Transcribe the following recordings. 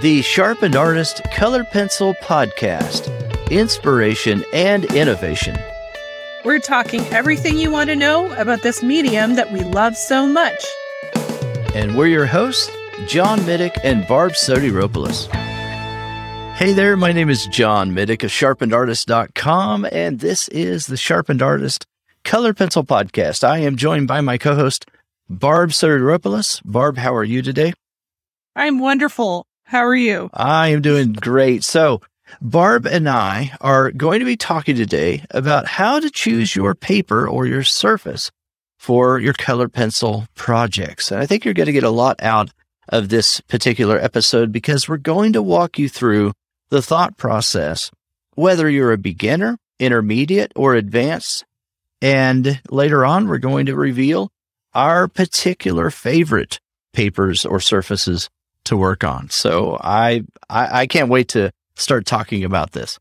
the Sharpened Artist Color Pencil Podcast Inspiration and Innovation. We're talking everything you want to know about this medium that we love so much. And we're your hosts, John Middick and Barb Sotiropoulos. Hey there, my name is John Middick of sharpenedartist.com, and this is the Sharpened Artist Color Pencil Podcast. I am joined by my co host, Barb Sotiropoulos. Barb, how are you today? I'm wonderful. How are you? I am doing great. So, Barb and I are going to be talking today about how to choose your paper or your surface for your color pencil projects. And I think you're going to get a lot out of this particular episode because we're going to walk you through the thought process, whether you're a beginner, intermediate, or advanced. And later on, we're going to reveal our particular favorite papers or surfaces to work on. So I, I, I can't wait to start talking about this.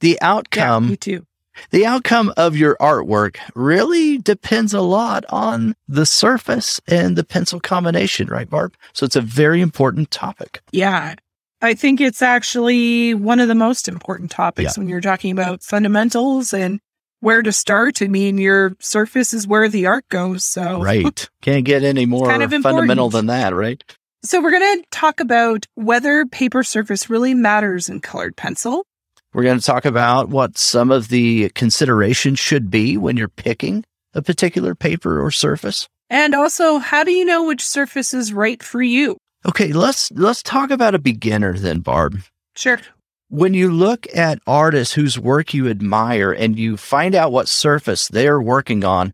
The outcome, yeah, me too. The outcome of your artwork really depends a lot on the surface and the pencil combination, right, Barb? So it's a very important topic. Yeah. I think it's actually one of the most important topics Yeah. when you're talking about fundamentals and where to start. I mean, your surface is where the art goes. So, Right. Can't get any more kind of fundamental important. than that, right? So we're going to talk about whether paper surface really matters in colored pencil. We're going to talk about what some of the considerations should be when you're picking a particular paper or surface. And also, how do you know which surface is right for you? Okay, let's let's talk about a beginner then, Barb. Sure. When you look at artists whose work you admire and you find out what surface they're working on,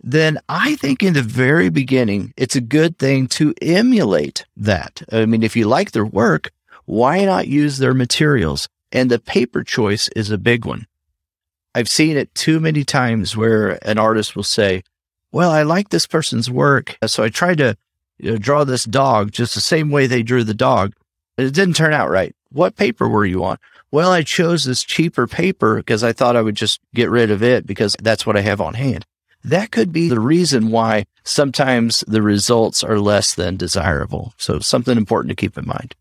then I think in the very beginning, it's a good thing to emulate that. I mean, if you like their work, why not use their materials? And the paper choice is a big one. I've seen it too many times where an artist will say, well, I like this person's work. So I tried to you know, draw this dog just the same way they drew the dog. But it didn't turn out right. What paper were you on? Well, I chose this cheaper paper because I thought I would just get rid of it because that's what I have on hand. That could be the reason why sometimes the results are less than desirable. So something important to keep in mind.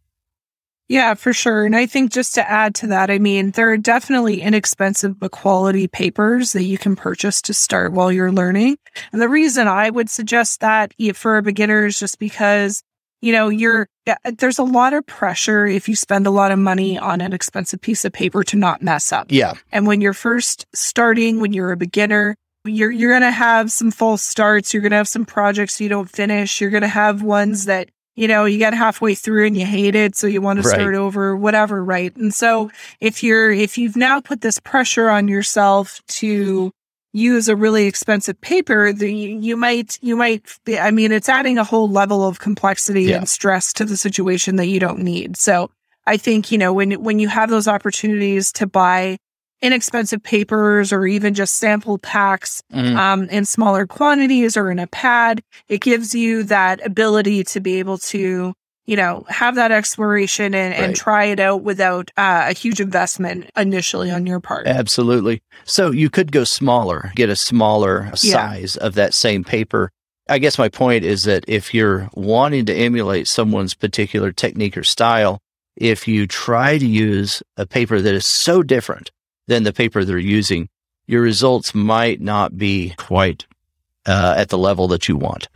Yeah, for sure. And I think just to add to that, I mean, there are definitely inexpensive but quality papers that you can purchase to start while you're learning. And the reason I would suggest that for a beginner is just because, you know, you're, yeah, there's a lot of pressure if you spend a lot of money on an expensive piece of paper to not mess up. Yeah. And when you're first starting, when you're a beginner, you're you're gonna have some false starts. You're gonna have some projects you don't finish. You're gonna have ones that you know you get halfway through and you hate it, so you want to Right. start over, whatever, right? And so if you're if you've now put this pressure on yourself to use a really expensive paper, then you, you might you might be, I mean it's adding a whole level of complexity Yeah. and stress to the situation that you don't need. So I think you know when when you have those opportunities to buy inexpensive papers or even just sample packs Mhm. um, in smaller quantities or in a pad, it gives you that ability to be able to, you know, have that exploration and, and try it out without uh, a huge investment initially on your part. Absolutely. So you could go smaller, get a smaller Yeah. size of that same paper. I guess my point is that if you're wanting to emulate someone's particular technique or style, if you try to use a paper that is so different than the paper they're using, your results might not be quite uh, at the level that you want.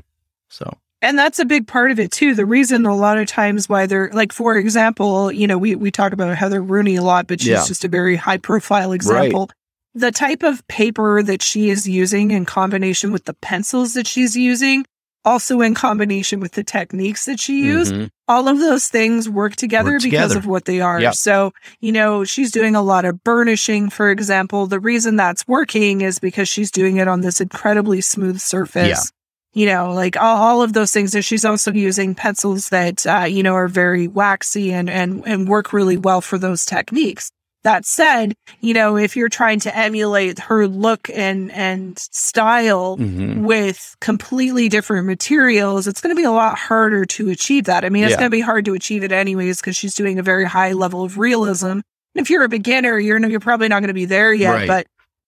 So, And that's a big part of it too. The reason a lot of times why they're like, for example, you know, we, we talk about Heather Rooney a lot, but she's Yeah. just a very high profile example. The type of paper that she is using in combination with the pencils that she's using, also in combination with the techniques that she used, mhm. all of those things work together Work because of what they are. Yep. So, you know, she's doing a lot of burnishing, for example. The reason that's working is because she's doing it on this incredibly smooth surface. Yeah. You know, like all, all of those things. And she's also using pencils that, uh, you know, are very waxy and, and, and work really well for those techniques. That said, you know, if you're trying to emulate her look and, and style, Mhm. with completely different materials, it's going to be a lot harder to achieve that. I mean, it's Yeah. going to be hard to achieve it anyways because she's doing a very high level of realism. And if you're a beginner, you're you're probably not going to be there yet. Right. But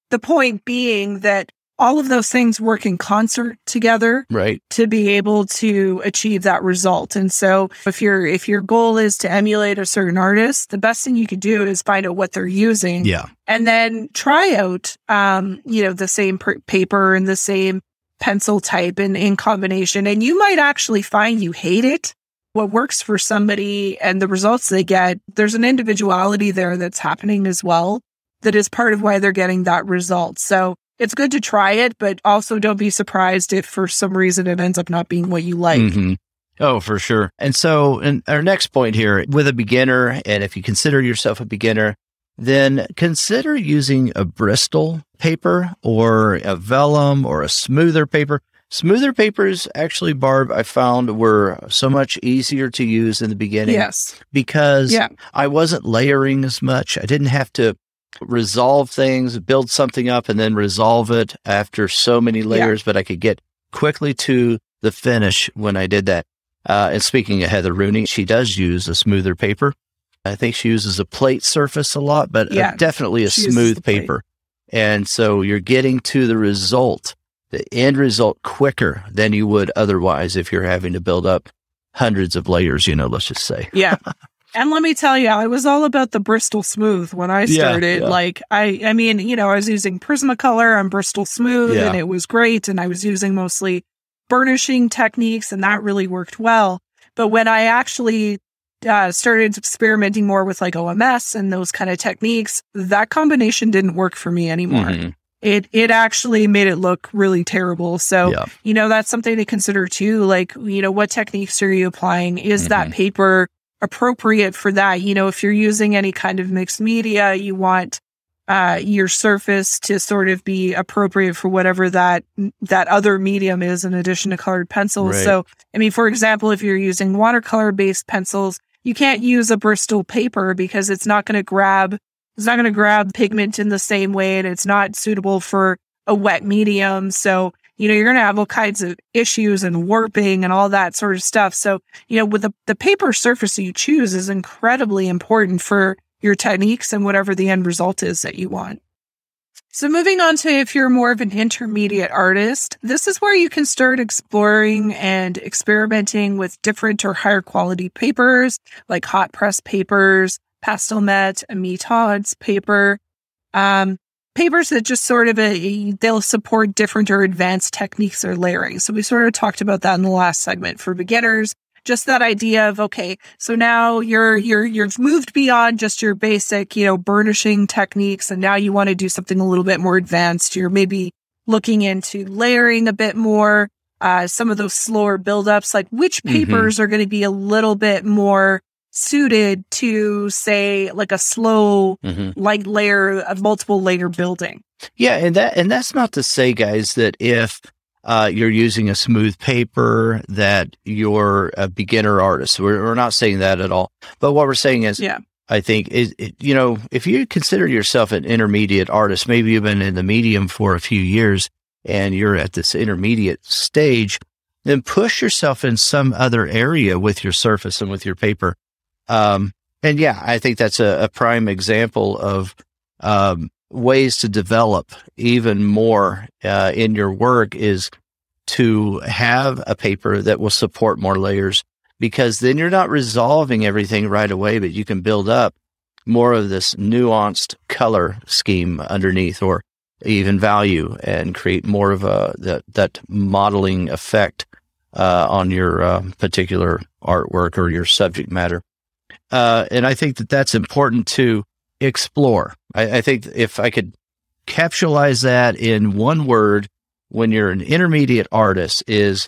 the point being that all of those things work in concert together Right. to be able to achieve that result. And so if your if your goal is to emulate a certain artist, the best thing you could do is find out what they're using Yeah. and then try out um, you know, the same per- paper and the same pencil type and in combination. And you might actually find you hate it. What works for somebody and the results they get, there's an individuality there that's happening as well. That is part of why they're getting that result. So it's good to try it, but also don't be surprised if for some reason it ends up not being what you like. Mhm. Oh, for sure. And so, and our next point here with a beginner, and if you consider yourself a beginner, then consider using a Bristol paper or a vellum or a smoother paper. Smoother papers, actually, Barb, I found were so much easier to use in the beginning Yes. because Yeah. I wasn't layering as much. I didn't have to resolve things, build something up, and then resolve it after so many layers, but I could get quickly to the finish when I did that. Uh, and speaking of Heather Rooney, she does use a smoother paper. I think she uses a plate surface a lot, but uh, Yeah, definitely a smooth plate. paper. And so you're getting to the result, the end result quicker than you would otherwise if you're having to build up hundreds of layers, you know, let's just say. Yeah. And let me tell you, I was all about the Bristol Smooth when I started. yeah. Like I I mean, you know, I was using Prismacolor on Bristol Smooth Yeah. and it was great and I was using mostly burnishing techniques and that really worked well. But when I actually uh, started experimenting more with like OMS and those kind of techniques, that combination didn't work for me anymore. Mhm. It it actually made it look really terrible. So Yeah. you know that's something to consider too like you know what techniques are you applying is that paper appropriate for that. You know if you're using any kind of mixed media you want uh, your surface to sort of be appropriate for whatever that that other medium is in addition to colored pencils. Right. so i mean for example if you're using watercolor based pencils you can't use a bristol paper because it's not going to grab it's not going to grab pigment in the same way and it's not suitable for a wet medium. So you know, you're going to have all kinds of issues and warping and all that sort of stuff. So, you know, with the, the paper surface you choose is incredibly important for your techniques and whatever the end result is that you want. So, moving on to if you're more of an intermediate artist, this is where you can start exploring and experimenting with different or higher quality papers like hot press papers, pastel mat, Amitod's paper. Um, papers that just sort of a, they'll support different or advanced techniques or layering. So we sort of talked about that in the last segment for beginners. Just that idea of okay, so now you're you're you've moved beyond just your basic, you know, burnishing techniques, and now you want to do something a little bit more advanced. You're maybe looking into layering a bit more, uh, some of those slower buildups. Like which Mhm. papers are going to be a little bit more suited to, say, like a slow Mhm. like layer of multiple layer building. Yeah, and that and that's not to say, guys, that if uh, you're using a smooth paper that you're a beginner artist. We're, we're not saying that at all. But what we're saying is, Yeah. I think is it, you know if you consider yourself an intermediate artist, maybe you've been in the medium for a few years and you're at this intermediate stage, then push yourself in some other area with your surface and with your paper. Um, and yeah, I think that's a, a prime example of um, ways to develop even more uh, in your work is to have a paper that will support more layers because then you're not resolving everything right away, but you can build up more of this nuanced color scheme underneath or even value and create more of a that, that modeling effect uh, on your uh, particular artwork or your subject matter. Uh, and I think that that's important to explore. I, I think if I could capsulize that in one word, when you're an intermediate artist, is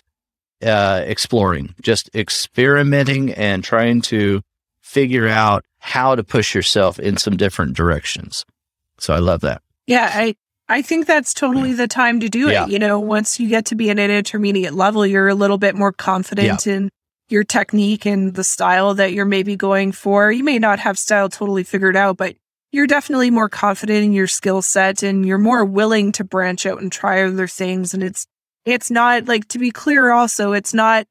uh, exploring, just experimenting and trying to figure out how to push yourself in some different directions. So I love that. Yeah, I I think that's totally the time to do it. You know, once you get to be at an intermediate level, you're a little bit more confident in your technique and the style that you're maybe going for. You may not have style totally figured out, but you're definitely more confident in your skill set and you're more willing to branch out and try other things. And it's it's not like to be clear also, it's not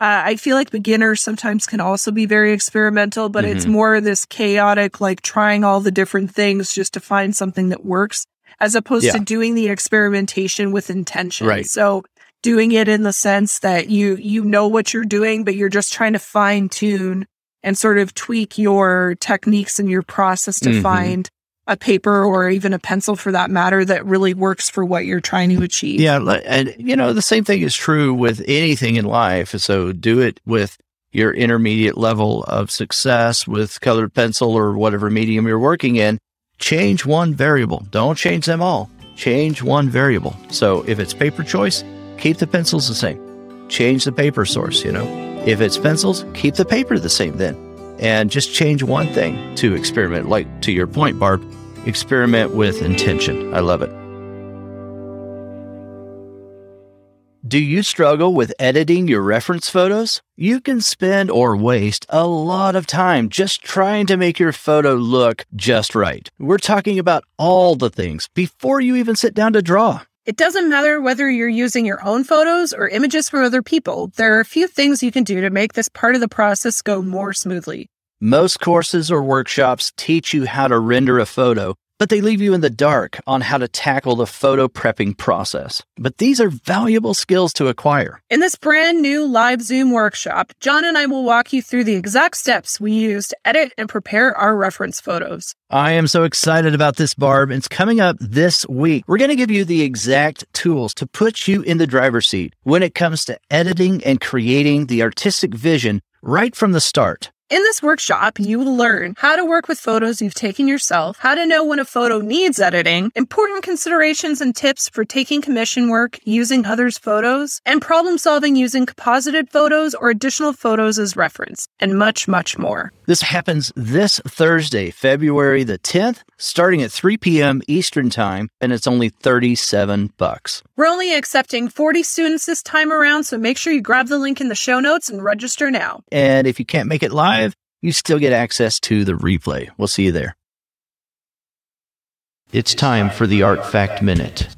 uh, I feel like beginners sometimes can also be very experimental, but it's more this chaotic, like trying all the different things just to find something that works. as opposed Yeah. to doing the experimentation with intention. Right. So doing it in the sense that you you know what you're doing, but you're just trying to fine tune and sort of tweak your techniques and your process to Mhm. find a paper or even a pencil for that matter that really works for what you're trying to achieve. Yeah, and you know the same thing is true with anything in life. So do it with your intermediate level of success with colored pencil or whatever medium you're working in. Change one variable. Don't change them all. Change one variable. So if it's paper choice, keep the pencils the same. Change the paper source, you know. If it's pencils, keep the paper the same then. And just change one thing to experiment. Like to your point, Barb, experiment with intention. I love it. Do you struggle with editing your reference photos? You can spend or waste a lot of time just trying to make your photo look just right. We're talking about all the things before you even sit down to draw. It doesn't matter whether you're using your own photos or images from other people. There are a few things you can do to make this part of the process go more smoothly. Most courses or workshops teach you how to render a photo, but they leave you in the dark on how to tackle the photo prepping process. But these are valuable skills to acquire. In this brand new live Zoom workshop, John and I will walk you through the exact steps we use to edit and prepare our reference photos. I am so excited about this, Barb. It's coming up this week. We're going to give you the exact tools to put you in the driver's seat when it comes to editing and creating the artistic vision right from the start. In this workshop, you will learn how to work with photos you've taken yourself, how to know when a photo needs editing, important considerations and tips for taking commission work using others' photos, and problem solving using composited photos or additional photos as reference, and much, much more. This happens this Thursday, February the 10th, starting at 3 p.m. Eastern Time, and it's only 37 bucks. We're only accepting 40 students this time around, so make sure you grab the link in the show notes and register now. And if you can't make it live, you still get access to the replay. We'll see you there. It's time for the Art Fact Minute.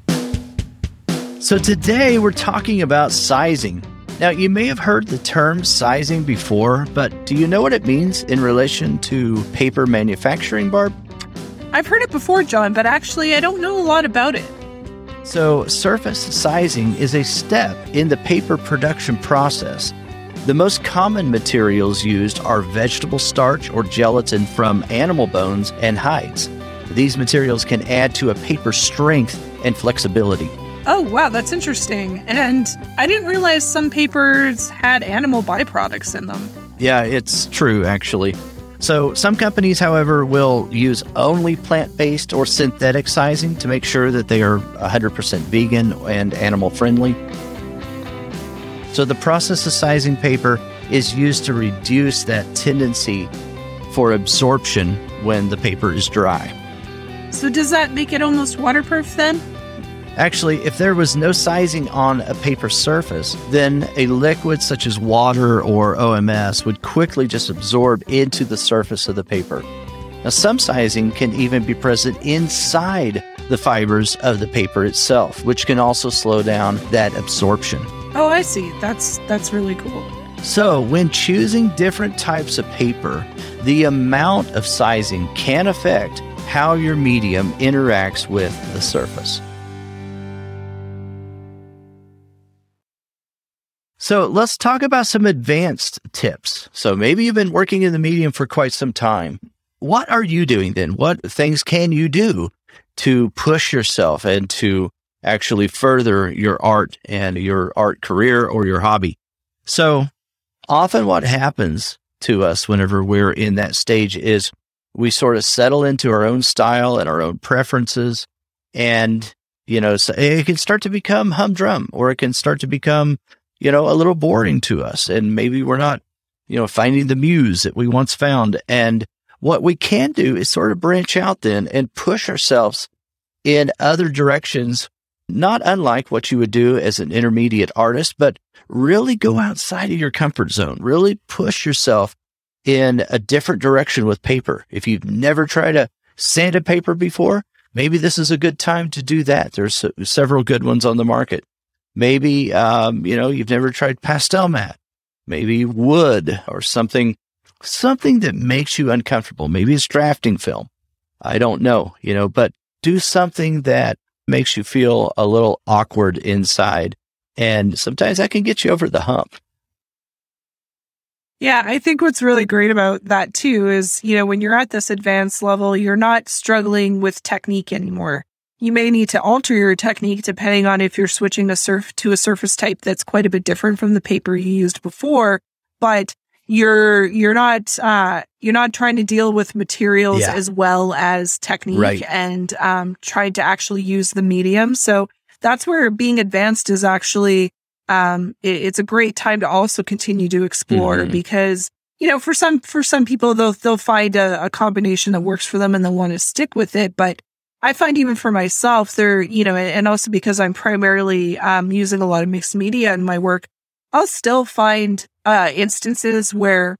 So today we're talking about sizing. Now, you may have heard the term sizing before, but do you know what it means in relation to paper manufacturing, Barb? I've heard it before, John, but actually I don't know a lot about it. So, surface sizing is a step in the paper production process. The most common materials used are vegetable starch or gelatin from animal bones and hides. These materials can add to a paper's strength and flexibility. Oh, wow, that's interesting. And I didn't realize some papers had animal byproducts in them. Yeah, it's true, actually. So, some companies, however, will use only plant based or synthetic sizing to make sure that they are 100% vegan and animal friendly. So, the process of sizing paper is used to reduce that tendency for absorption when the paper is dry. So, does that make it almost waterproof then? Actually, if there was no sizing on a paper surface, then a liquid such as water or OMS would quickly just absorb into the surface of the paper. Now, some sizing can even be present inside the fibers of the paper itself, which can also slow down that absorption. Oh, I see. That's that's really cool. So, when choosing different types of paper, the amount of sizing can affect how your medium interacts with the surface. So let's talk about some advanced tips. So maybe you've been working in the medium for quite some time. What are you doing then? What things can you do to push yourself and to actually further your art and your art career or your hobby? So often what happens to us whenever we're in that stage is we sort of settle into our own style and our own preferences. And, you know, so it can start to become humdrum or it can start to become you know, a little boring to us. And maybe we're not, you know, finding the muse that we once found. And what we can do is sort of branch out then and push ourselves in other directions, not unlike what you would do as an intermediate artist, but really go outside of your comfort zone, really push yourself in a different direction with paper. If you've never tried to sand a paper before, maybe this is a good time to do that. There's several good ones on the market. Maybe, um, you know, you've never tried pastel mat, maybe wood or something, something that makes you uncomfortable. Maybe it's drafting film. I don't know, you know, but do something that makes you feel a little awkward inside. And sometimes that can get you over the hump. Yeah, I think what's really great about that too is, you know, when you're at this advanced level, you're not struggling with technique anymore. You may need to alter your technique depending on if you're switching a surf to a surface type that's quite a bit different from the paper you used before, but you're you're not uh, you're not trying to deal with materials yeah. as well as technique right. and um, trying to actually use the medium. So that's where being advanced is actually um, it, it's a great time to also continue to explore mm-hmm. because you know for some for some people they'll they'll find a, a combination that works for them and they'll want to stick with it, but I find even for myself, there, you know, and also because I'm primarily um, using a lot of mixed media in my work, I'll still find uh, instances where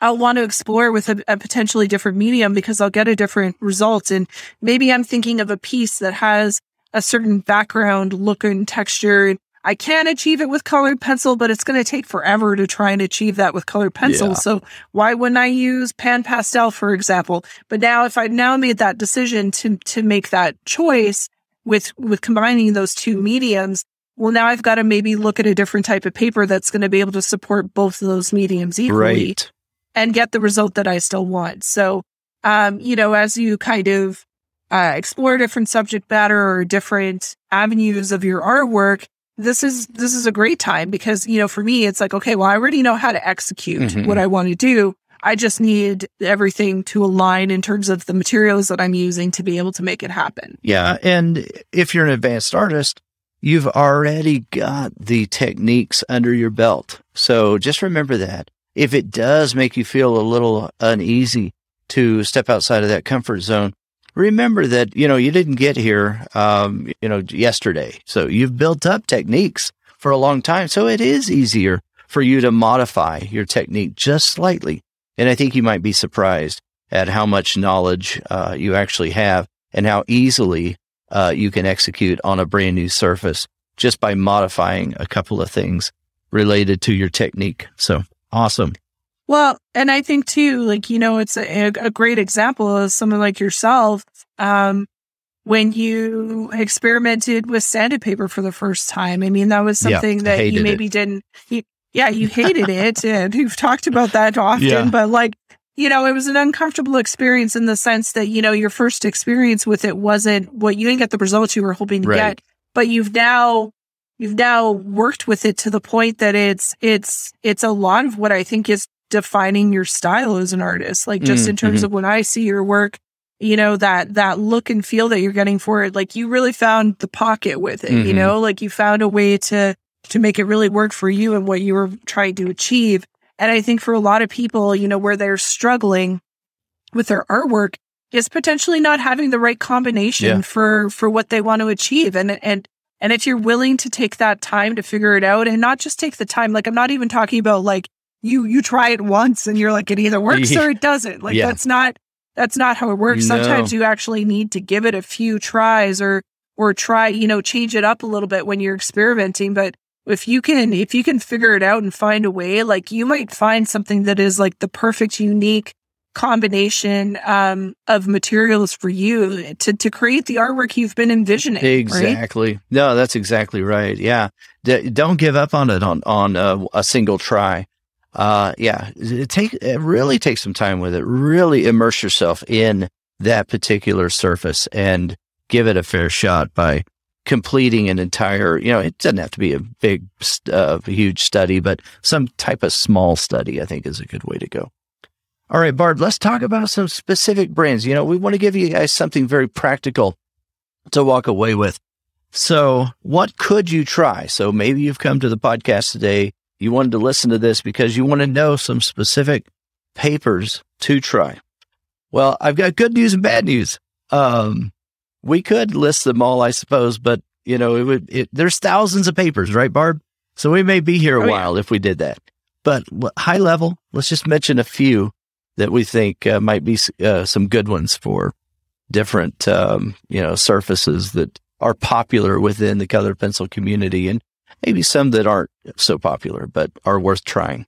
I'll want to explore with a, a, potentially different medium because I'll get a different result. And maybe I'm thinking of a piece that has a certain background, look, and texture. I can achieve it with colored pencil, but it's going to take forever to try and achieve that with colored pencil. Yeah. So why wouldn't I use pan pastel, for example? But now, if I've now made that decision to to make that choice with with combining those two mediums, well, now I've got to maybe look at a different type of paper that's going to be able to support both of those mediums equally right. and get the result that I still want. So, um, you know, as you kind of uh, explore different subject matter or different avenues of your artwork, this is this is a great time because you know for me it's like okay well I already know how to execute mm-hmm. what I want to do I just need everything to align in terms of the materials that I'm using to be able to make it happen. Yeah, and if you're an advanced artist, you've already got the techniques under your belt. So just remember that. If it does make you feel a little uneasy to step outside of that comfort zone, remember that, you know, you didn't get here, um, you know, yesterday. So you've built up techniques for a long time. So it is easier for you to modify your technique just slightly. And I think you might be surprised at how much knowledge uh, you actually have and how easily uh, you can execute on a brand new surface just by modifying a couple of things related to your technique. So awesome. Well, and I think too, like, you know, it's a, a great example of someone like yourself. Um, when you experimented with sanded paper for the first time, I mean, that was something yeah, that you maybe it. didn't, you, yeah, you hated it. And you've talked about that often, yeah. but like, you know, it was an uncomfortable experience in the sense that, you know, your first experience with it wasn't what you didn't get the results you were hoping to right. get, but you've now you've now worked with it to the point that it's it's it's a lot of what I think is defining your style as an artist. Like just mm, in terms mm-hmm. of when I see your work, you know, that that look and feel that you're getting for it, like you really found the pocket with it, mm-hmm. you know, like you found a way to to make it really work for you and what you were trying to achieve. And I think for a lot of people, you know, where they're struggling with their artwork is potentially not having the right combination yeah. for for what they want to achieve. And and and if you're willing to take that time to figure it out and not just take the time, like I'm not even talking about like you you try it once and you're like it either works or it doesn't. Like yeah. that's not that's not how it works. No. Sometimes you actually need to give it a few tries or or try, you know, change it up a little bit when you're experimenting, but if you can if you can figure it out and find a way like you might find something that is like the perfect unique combination um, of materials for you to to create the artwork you've been envisioning exactly. Right? no that's exactly right. Yeah. D- don't give up on it on on uh, a single try. Uh yeah. Take it really take some time with it. Really immerse yourself in that particular surface and give it a fair shot by completing an entire, you know, it doesn't have to be a big, uh, huge study, but some type of small study, I think is a good way to go. All right, Barb, let's talk about some specific brands. You know, we want to give you guys something very practical to walk away with. So, what could you try? So, maybe you've come to the podcast today. You wanted to listen to this because you want to know some specific papers to try. Well, I've got good news and bad news. Um, we could list them all, I suppose, but you know, it would, it, there's thousands of papers, right, Barb? So we may be here a oh, while yeah. if we did that. But high level, let's just mention a few that we think uh, might be uh, some good ones for different, um, you know, surfaces that are popular within the colored pencil community and maybe some that aren't so popular, but are worth trying.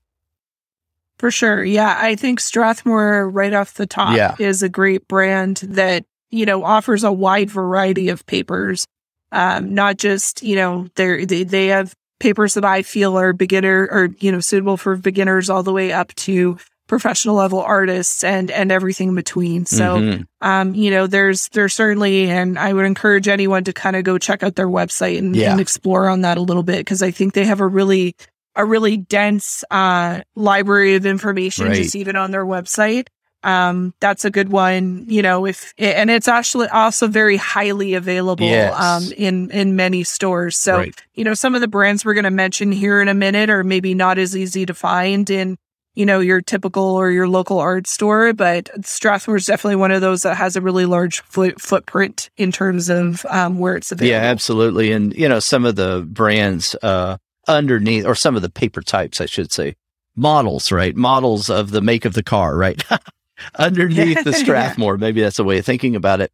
For sure. Yeah. I think Strathmore right off the top yeah. is a great brand that you know, offers a wide variety of papers. Um, not just, you know, they they have papers that I feel are beginner or, you know, suitable for beginners all the way up to professional level artists and and everything in between. So mm-hmm. um, you know, there's there's certainly and I would encourage anyone to kind of go check out their website and, yeah. and explore on that a little bit because I think they have a really a really dense uh library of information right. just even on their website. Um, that's a good one, you know, if, and it's actually also very highly available, yes. um, in, in many stores. So, right. you know, some of the brands we're going to mention here in a minute are maybe not as easy to find in, you know, your typical or your local art store, but Strathmore is definitely one of those that has a really large footprint in terms of, um, where it's available. Yeah, absolutely. And, you know, some of the brands, uh, underneath, or some of the paper types, I should say, models, right? Models of the make of the car, right? underneath the Strathmore. Maybe that's a way of thinking about it.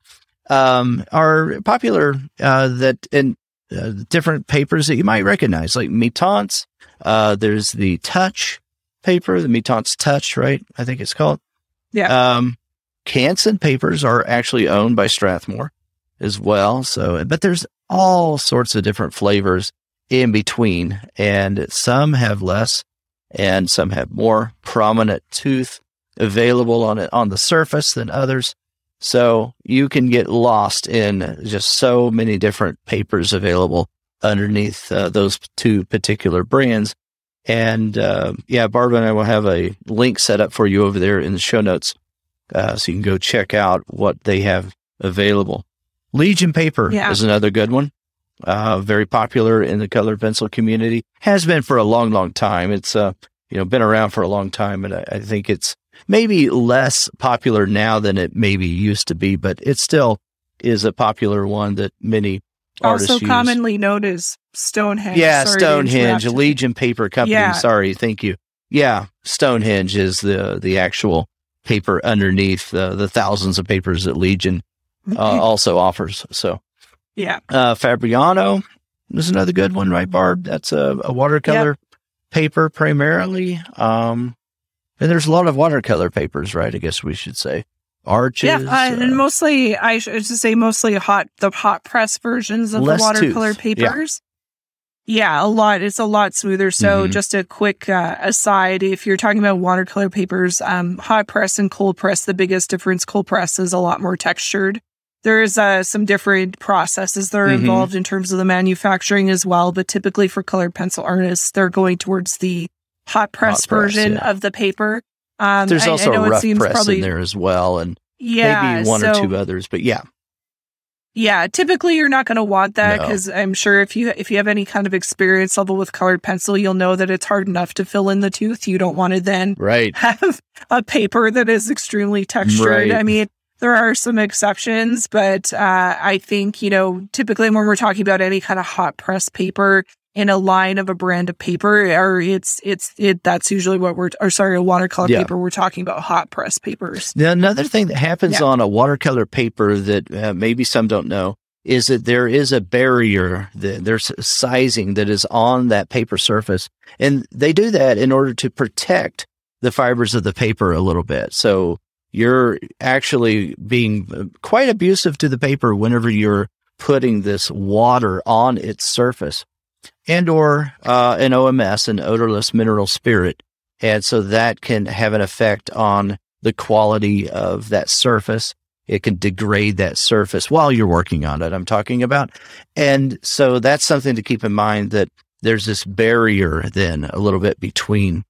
Um, are popular uh, that in uh, different papers that you might recognize, like Mi-Teintes. Uh, there's the Touch paper, the Mi-Teintes Touch, right? I think it's called. Yeah. Um, Canson papers are actually owned by Strathmore as well. So, but there's all sorts of different flavors in between, and some have less, and some have more prominent tooth available on it on the surface than others. So you can get lost in just so many different papers available underneath uh, those two particular brands. And uh, yeah, Barb and I will have a link set up for you over there in the show notes, uh, so you can go check out what they have available. Legion paper yeah. is another good one. Uh, very popular in the colored pencil community. Has been for a long, long time. It's uh, you know been around for a long time, and I, I think it's maybe less popular now than it maybe used to be, but it still is a popular one that many artists also commonly known as Stonehenge. Yeah, sorry Stonehenge, Legion paper company. Yeah. Sorry, thank you. Yeah, Stonehenge is the the actual paper underneath uh, the thousands of papers that Legion uh, also offers. So, yeah, uh, Fabriano is another good one, right, Barb? That's a, a watercolor yep. paper primarily. Um, and there's a lot of watercolor papers, right? I guess we should say arches. Yeah, uh, and mostly I should say mostly hot the hot press versions of the watercolor tooth. papers. Yeah. yeah. a lot. It's a lot smoother. So, mm-hmm. just a quick uh, aside: if you're talking about watercolor papers, um, hot press and cold press, the biggest difference: cold press is a lot more textured. There's uh, some different processes that are mm-hmm. involved in terms of the manufacturing as well, but typically for colored pencil artists, they're going towards the hot press, hot press version yeah. of the paper. Um, There's also I, I a rough press probably, in there as well, and yeah, maybe one so, or two others. But yeah, yeah. Typically, you're not going to want that because no. I'm sure if you if you have any kind of experience level with colored pencil, you'll know that it's hard enough to fill in the tooth. You don't want to then right have a paper that is extremely textured. Right. I mean. There are some exceptions, but uh, I think, you know, typically when we're talking about any kind of hot press paper, in a line of a brand of paper or it's it's it that's usually what we're or sorry a watercolor yeah. paper we're talking about hot press papers now another thing that happens yeah. on a watercolor paper that uh, maybe some don't know is that there is a barrier that there's sizing that is on that paper surface and they do that in order to protect the fibers of the paper a little bit so you're actually being uh, quite abusive to the paper whenever you're putting this water on its surface and or uh, an OMS, an odorless mineral spirit. And so that can have an effect on the quality of that surface. It can degrade that surface while you're working on it. I'm talking about. And so that's something to keep in mind that there's this barrier then a little bit between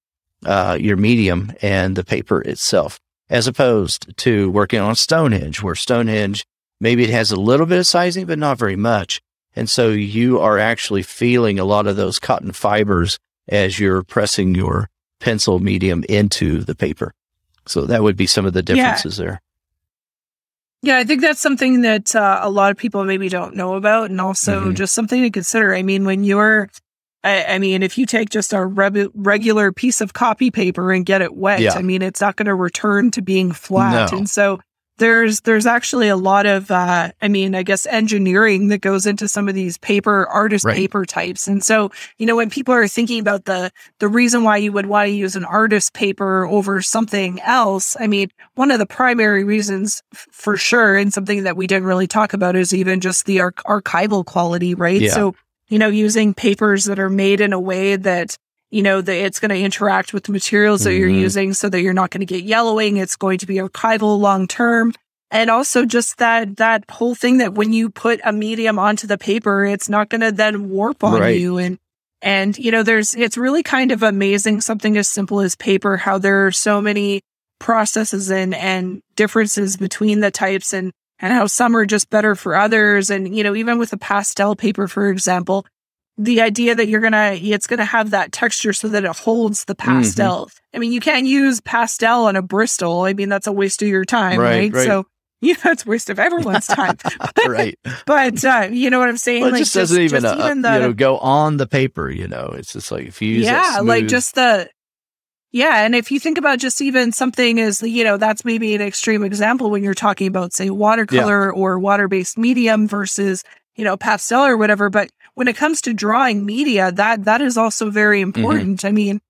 uh, your medium and the paper itself, as opposed to working on Stonehenge, where Stonehenge maybe it has a little bit of sizing, but not very much. And so you are actually feeling a lot of those cotton fibers as you're pressing your pencil medium into the paper. So that would be some of the differences yeah. there. Yeah, I think that's something that uh, a lot of people maybe don't know about, and also mm-hmm. just something to consider. I mean, when you're, I, I mean, if you take just a re- regular piece of copy paper and get it wet, yeah. I mean, it's not going to return to being flat. No. And so there's there's actually a lot of uh, I mean, I guess engineering that goes into some of these paper artist Right. paper types. And so, you know, when people are thinking about the the reason why you would want to use an artist paper over something else, I mean, one of the primary reasons f- for sure, and something that we didn't really talk about is even just the arch- archival quality, right? Yeah. So, you know, using papers that are made in a way that you know that it's going to interact with the materials that you're Mhm. using so that you're not going to get yellowing it's going to be archival long term and also just that that whole thing that when you put a medium onto the paper it's not going to then warp on Right. you and and you know there's it's really kind of amazing something as simple as paper how there are so many processes and and differences between the types and and how some are just better for others and you know even with a pastel paper for example the idea that you're gonna it's gonna have that texture so that it holds the Mm-hmm. pastel i mean you can't use pastel on a bristol i mean that's a waste of your time Right, right, right. so yeah it's a waste of everyone's time right. but uh, you know what i'm saying Well, it like just doesn't even, just uh, even the you know go on the paper. You know, it's just like if you use it yeah like just the yeah and if you think about just even something as you know that's maybe an extreme example when you're talking about say watercolor or water-based medium versus you know pastel or whatever but when it comes to drawing media that that is also very important. I mean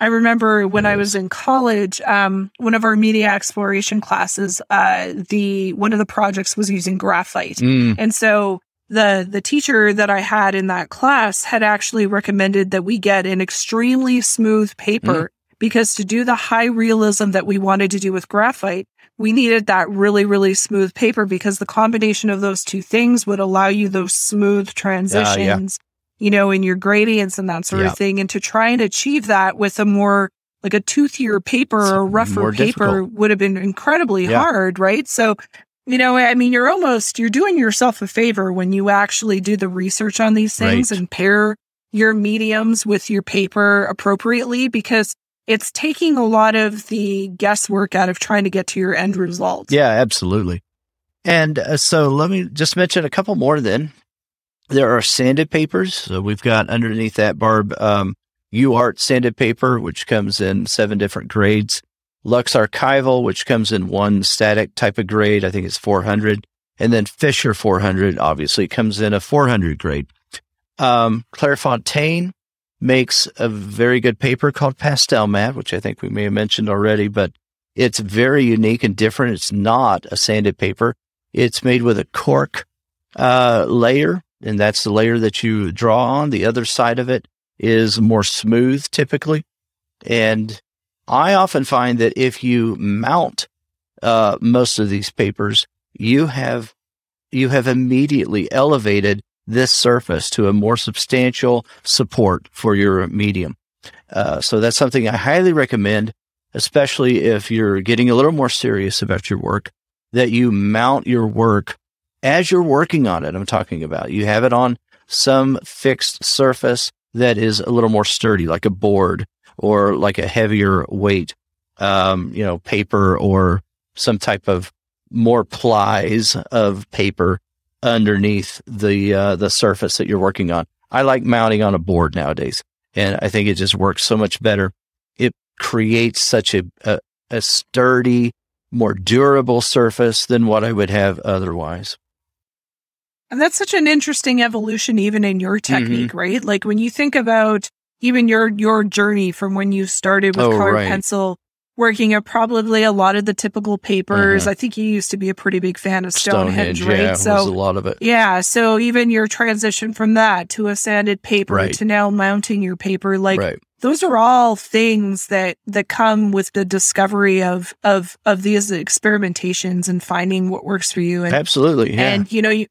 i remember when Mm-hmm. I was in college um one of our media exploration classes uh the one of the projects was using graphite. Mm, and so the the teacher that I had in that class had actually recommended that we get an extremely smooth paper because to do the high realism that we wanted to do with graphite, we needed that really really smooth paper because the combination of those two things would allow you those smooth ah, transitions, you know, in your gradients and that sort Yeah. of thing and to try and achieve that with a more like a toothier paper It's or rougher paper difficult. would have been incredibly Yeah. hard, right? So you know, I mean, you're almost you're doing yourself a favor when you actually do the research on these things Right. and pair your mediums with your paper appropriately because it's taking a lot of the guesswork out of trying to get to your end result. Yeah, absolutely. And uh, so let me just mention a couple more then. There are sanded papers. So we've got underneath that barb um, UArt sanded paper, which comes in seven different grades. Lux Archival, which comes in one static type of grade. I think it's 400. And then Fisher 400, obviously, comes in a 400 grade. Um, Clairefontaine makes a very good paper called Pastel Mat, which I think we may have mentioned already, but it's very unique and different. It's not a sanded paper. It's made with a cork uh, layer, and that's the layer that you draw on. The other side of it is more smooth typically. And I often find that if you mount uh, most of these papers, you have you have immediately elevated this surface to a more substantial support for your medium. Uh, so that's something I highly recommend, especially if you're getting a little more serious about your work, that you mount your work as you're working on it. I'm talking about you have it on some fixed surface that is a little more sturdy, like a board or like a heavier weight, um, you know, paper or some type of more plies of paper underneath the uh, the surface that you're working on. I like mounting on a board nowadays, and I think it just works so much better. It creates such a a, a sturdy, more durable surface than what I would have otherwise. And that's such an interesting evolution even in your Mm-hmm. technique, right? Like when you think about even your your journey from when you started with Oh, colored right. pencil, working at probably a lot of the typical papers. Uh-huh. I think you used to be a pretty big fan of Stonehenge, Stonehenge, right? yeah, so a lot of it. Yeah. So even your transition from that to a sanded paper Right. to now mounting your paper, like right. those are all things that that come with the discovery of of of these experimentations and finding what works for you. And Absolutely. Yeah. and you know, you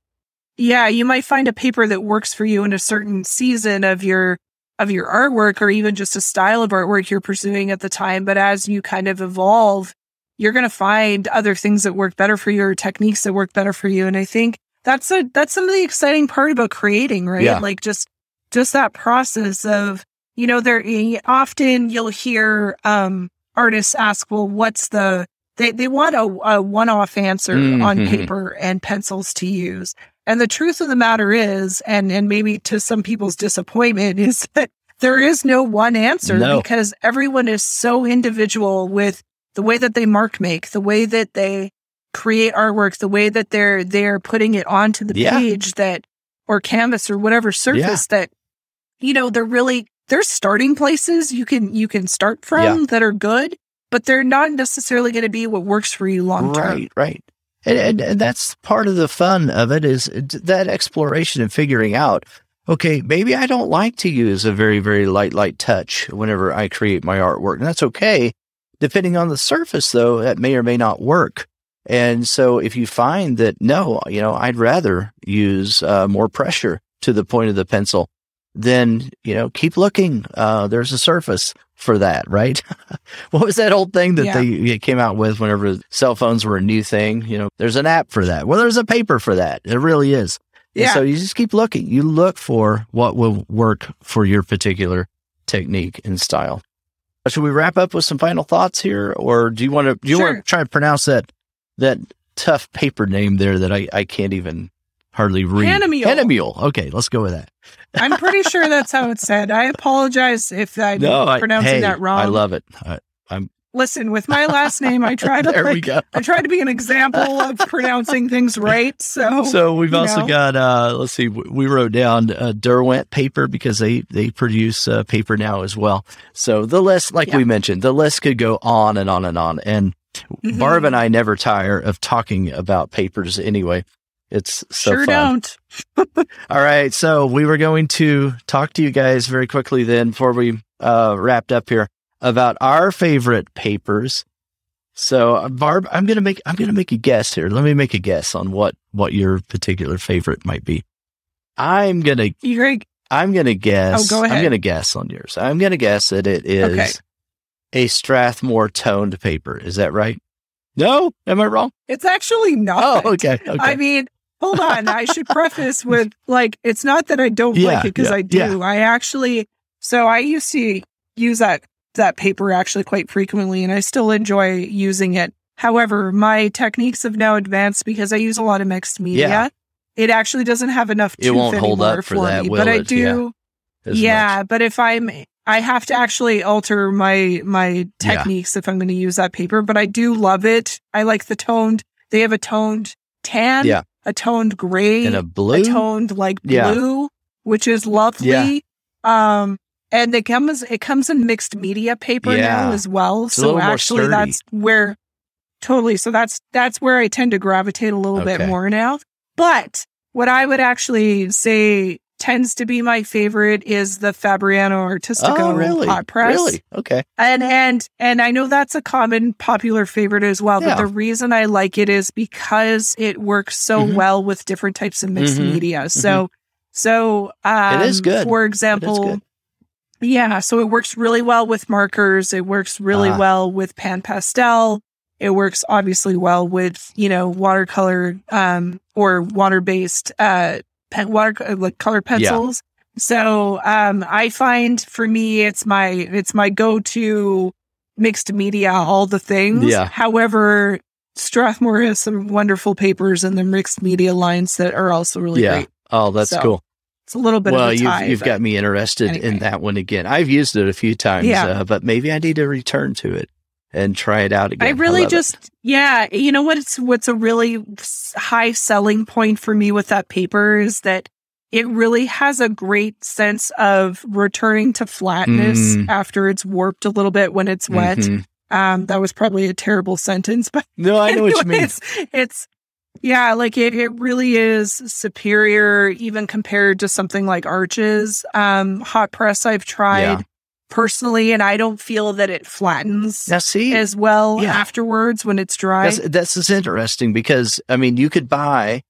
yeah, you might find a paper that works for you in a certain season of your of your artwork or even just a style of artwork you're pursuing at the time. But as you kind of evolve, you're going to find other things that work better for you or techniques that work better for you. And I think that's a that's some of the exciting part about creating, right? Yeah. Like just just that process of you know there often you'll hear um artists ask, well, what's the they they want a, a one off answer on Mhm. paper and pencils to use. And the truth of the matter is, and and maybe to some people's disappointment, is that there is no one answer No. because everyone is so individual with the way that they mark make, the way that they create artwork, the way that they're they're putting it onto the Yeah. page that or canvas or whatever surface that you know they're really there's starting places you can you can start from that are good, but they're not necessarily going to be what works for you long term. Right, right. And, and, that's part of the fun of it is that exploration and figuring out, okay, maybe I don't like to use a very, very light, light touch whenever I create my artwork. And that's okay. Depending on the surface, though, that may or may not work. And so if you find that, no, you know, I'd rather use uh, more pressure to the point of the pencil, then, you know, keep looking. Uh, there's a surface for that, right? what was that old thing that Yeah. they came out with whenever cell phones were a new thing? You know, there's an app for that. Well, there's a paper for that. It really is. And Yeah. so you just keep looking. You look for what will work for your particular technique and style. Uh, should we wrap up with some final thoughts here, or do you want to? Do you want Sure. to try to pronounce that that tough paper name there that I I can't even hardly read? Hahnemühle. Hahnemühle. Okay, let's go with that. I'm pretty sure that's how it's said. I apologize if I'm No, I, pronouncing hey, that wrong. I love it. I, am Listen, with my last name, I try to there we like, go. I try to be an example of pronouncing things right. So, So we've also know. got uh let's see we wrote down uh, Derwent paper because they they produce uh, paper now as well. So the list like Yeah. we mentioned the list could go on and on and on and Mhm. Barb and I never tire of talking about papers anyway. It's so sure fun. don't. All right, so we were going to talk to you guys very quickly then before we uh wrapped up here about our favorite papers. So uh, Barb, I'm gonna make I'm gonna make a guess here. Let me make a guess on what what your particular favorite might be. I'm gonna You're I'm gonna guess. Oh, go ahead. I'm gonna guess on yours. I'm gonna guess that it is Okay. a Strathmore toned paper. Is that right? No, am I wrong? it's actually not. Oh, okay. Okay. I mean, hold on. I should preface with like, it's not that I don't Yeah, like it because yeah, I do. yeah. I actually, so I used to use that that paper actually quite frequently, and I still enjoy using it. However, my techniques have now advanced because I use a lot of mixed media. It actually doesn't have enough. It won't tooth hold up anymore for that, me, but I do. Yeah, much. but if I'm, I have to actually alter my my techniques if I'm going to use that paper. But I do love it. I like the toned. They have a toned tan, Yeah. A toned gray, And a a blue. toned like Yeah. blue, which is lovely. Um, and it comes it comes in mixed media paper Yeah. now as well. a so actually, that's where totally. So that's that's where I tend to gravitate a little Okay. bit more now. But what I would actually say tends to be my favorite is the Fabriano Artistico oh, really? hot press. Really? Okay. And and and I know that's a common popular favorite as well. Yeah. But the reason I like it is because it works so Mhm. well with different types of mixed Mhm. media. So so um, It is good. For example, good. yeah. So it works really well with markers. It works really Ah. well with pan pastel. It works obviously well with you know watercolor um, or water based uh, pen, water uh, like colored pencils. So um, I find for me it's my it's my go to mixed media all the things. Yeah. However, Strathmore has some wonderful papers in the mixed media lines that are also really yeah. great. Oh, that's So, cool. It's a little bit well, of a you've tie. you've got me interested in that one again. I've used it a few times, Yeah. uh, but maybe I need to return to it and try it out again. I really it. just, yeah, you know what's what's a really high selling point for me with that paper is that it really has a great sense of returning to flatness Mm. after it's warped a little bit when it's wet. Mhm. Um, that was probably a terrible sentence, but No, I know what you mean. anyways, It's yeah, like it, it really is superior, even compared to something like Arches. Um, hot press I've tried Yeah. Personally, and I don't feel that it flattens Now, see, as well Yeah. afterwards when it's dry. That's that's just interesting because I mean you could buy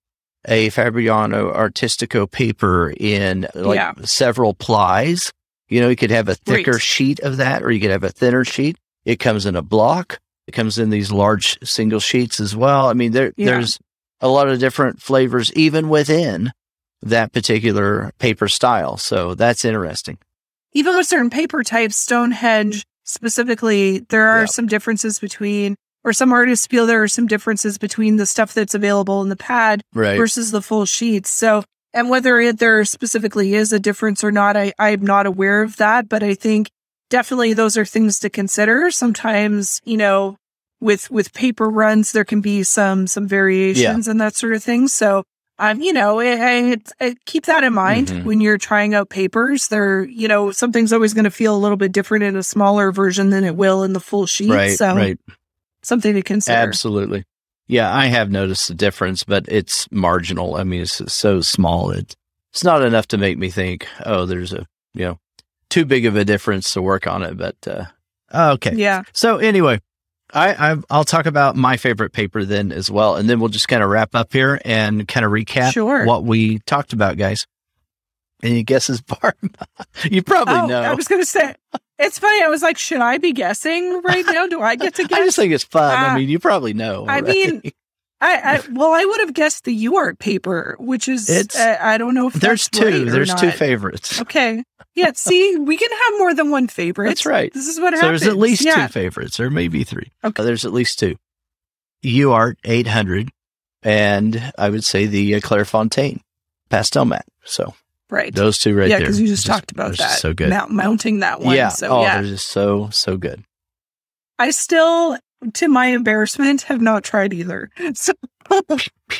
a Fabriano Artistico paper in like Yeah. several plies. You know, you could have a thicker Right. sheet of that, or you could have a thinner sheet. It comes in a block. It comes in these large single sheets as well. I mean, there Yeah. there's a lot of different flavors even within that particular paper style. So that's interesting. Even with certain paper types, Stonehenge specifically, there are Yeah. some differences between, or some artists feel there are some differences between the stuff that's available in the pad Right. versus the full sheets. So, and whether it, there specifically is a difference or not, I, I'm not aware of that, but I think definitely those are things to consider. Sometimes, you know, with with paper runs, there can be some some variations and that sort of thing. So um, you know, it, it, it, keep that in mind Mhm. when you're trying out papers. They're, you know, something's always going to feel a little bit different in a smaller version than it will in the full sheet. Right, so right. something to consider. Absolutely. Yeah, I have noticed the difference, but it's marginal. I mean, it's so small. It, it's not enough to make me think, oh, there's a, you know, too big of a difference to work on it. But, uh, okay. Yeah. So anyway, I, I I'll talk about my favorite paper then as well, and then we'll just kind of wrap up here and kind of recap Sure. what we talked about, guys. Any guesses, Barb? you probably oh, know. I was going to say, it's funny. I was like, should I be guessing right now? Do I get to guess? I just think it's fun. I Ah. mean, you probably know. I right? mean, I, I well, I would have guessed the UART paper, which is It's- uh, I don't know if there's two. right there's two favorites. Okay. Yeah. See, we can have more than one favorite. That's right. This is what So happens. there's at least yeah. two favorites, or maybe three. Okay. Uh, There's at least two. UART 800, and I would say the uh, Clairefontaine Pastelmat. So Right. those two right yeah, there. Yeah, because you just, Just- talked about that. So good. Mount, mounting that one. yeah. So oh, yeah. they're just so so good. I still, to my embarrassment, have not tried either. So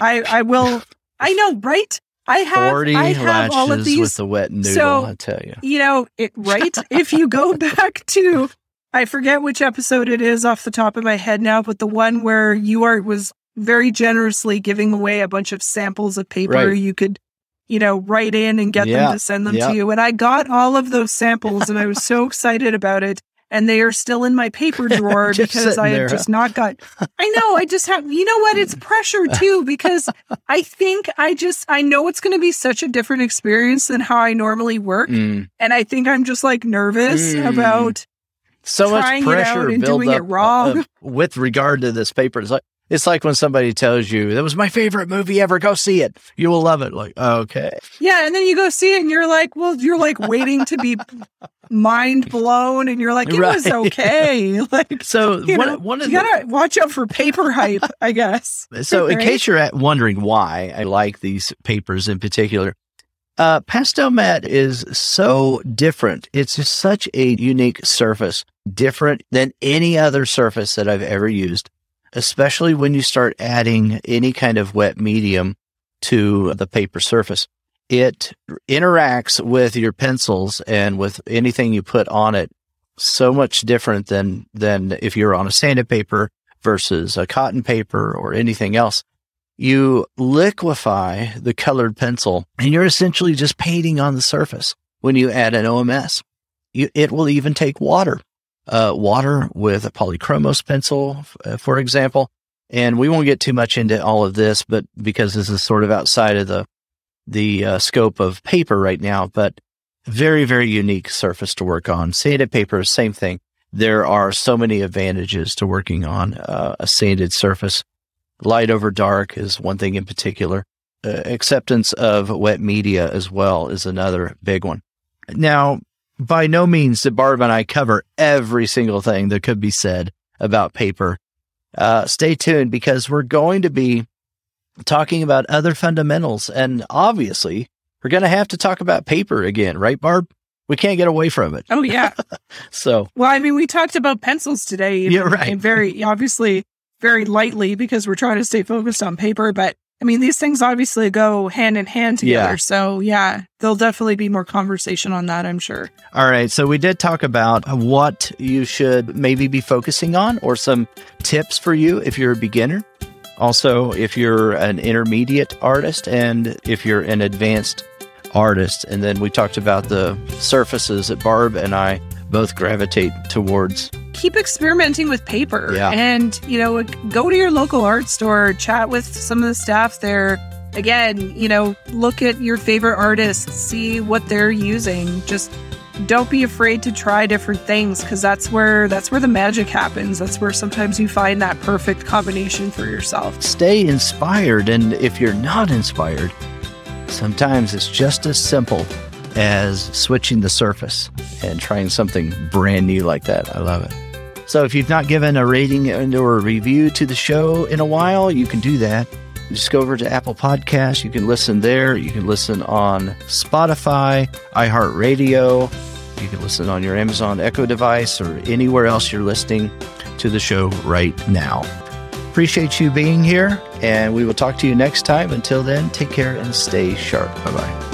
I I will I know, right? I have Forty I have all of these with the wet noodle. So- I tell you. you know, it right? if you go back to I forget which episode it is off the top of my head now, but the one where you are was very generously giving away a bunch of samples of paper Right. you could, you know, write in and get Yeah, them to send them yeah. to you. And I got all of those samples and I was so excited about it. And they are still in my paper drawer because I have just not got I know, I just have you know what? It's pressure too, because I think I just I know it's gonna be such a different experience than how I normally work. Mm. And I think I'm just like nervous Mm. about So much Trying it out pressure built doing it up wrong. uh, with regard to this paper. It's like it's like when somebody tells you that was my favorite movie ever. Go see it. You will love it. Like okay, Yeah, and then you go see it and you're like, well, you're like waiting to be mind blown and you're like, it was okay. Like so you one, know, one of you the, gotta watch out for paper hype, I guess. So, in case you're wondering why I like these papers in particular, uh, pastel matte is so different. It's just such a unique surface, different than any other surface that I've ever used, especially when you start adding any kind of wet medium to the paper surface. It interacts with your pencils and with anything you put on it so much different than than if you're on a sanded paper versus a cotton paper or anything else. You liquefy the colored pencil and you're essentially just painting on the surface when you add an OMS. You, it will even take water, uh, water with a polychromos pencil, uh, for example. And we won't get too much into all of this, but because this is sort of outside of the, the uh, scope of paper right now, but very, very unique surface to work on. Sanded paper, same thing there are so many advantages to working on uh, a sanded surface. Light over dark is one thing in particular. Uh, acceptance of wet media as well is another big one. Now, by no means did Barb and I cover every single thing that could be said about paper. Uh, stay tuned because we're going to be talking about other fundamentals. And obviously, we're going to have to talk about paper again, right, Barb? We can't get away from it. Oh yeah. So, Well, I mean, we talked about pencils today. even, Yeah, right. And very obviously, very lightly because we're trying to stay focused on paper. But I mean, these things obviously go hand in hand together. Yeah. So yeah, there'll definitely be more conversation on that. I'm sure. All right. So we did talk about what you should maybe be focusing on or some tips for you if you're a beginner. Also, if you're an intermediate artist and if you're an advanced artist. And then we talked about the surfaces that Barb and I both gravitate towards. keep experimenting with paper Yeah. and you know go to your local art store chat with some of the staff there again you know look at your favorite artists see what they're using just don't be afraid to try different things because that's where that's where the magic happens that's where sometimes you find that perfect combination for yourself Stay inspired. And if you're not inspired, sometimes it's just as simple as switching the surface and trying something brand new like that. I love it. So if you've not given a rating or a review to the show in a while, you can do that. Just go over to Apple Podcasts. You can listen there. You can listen on Spotify, iHeartRadio. You can listen on your Amazon Echo device or anywhere else you're listening to the show right now. Appreciate you being here, and we will talk to you next time. Until then, take care and stay sharp. Bye bye.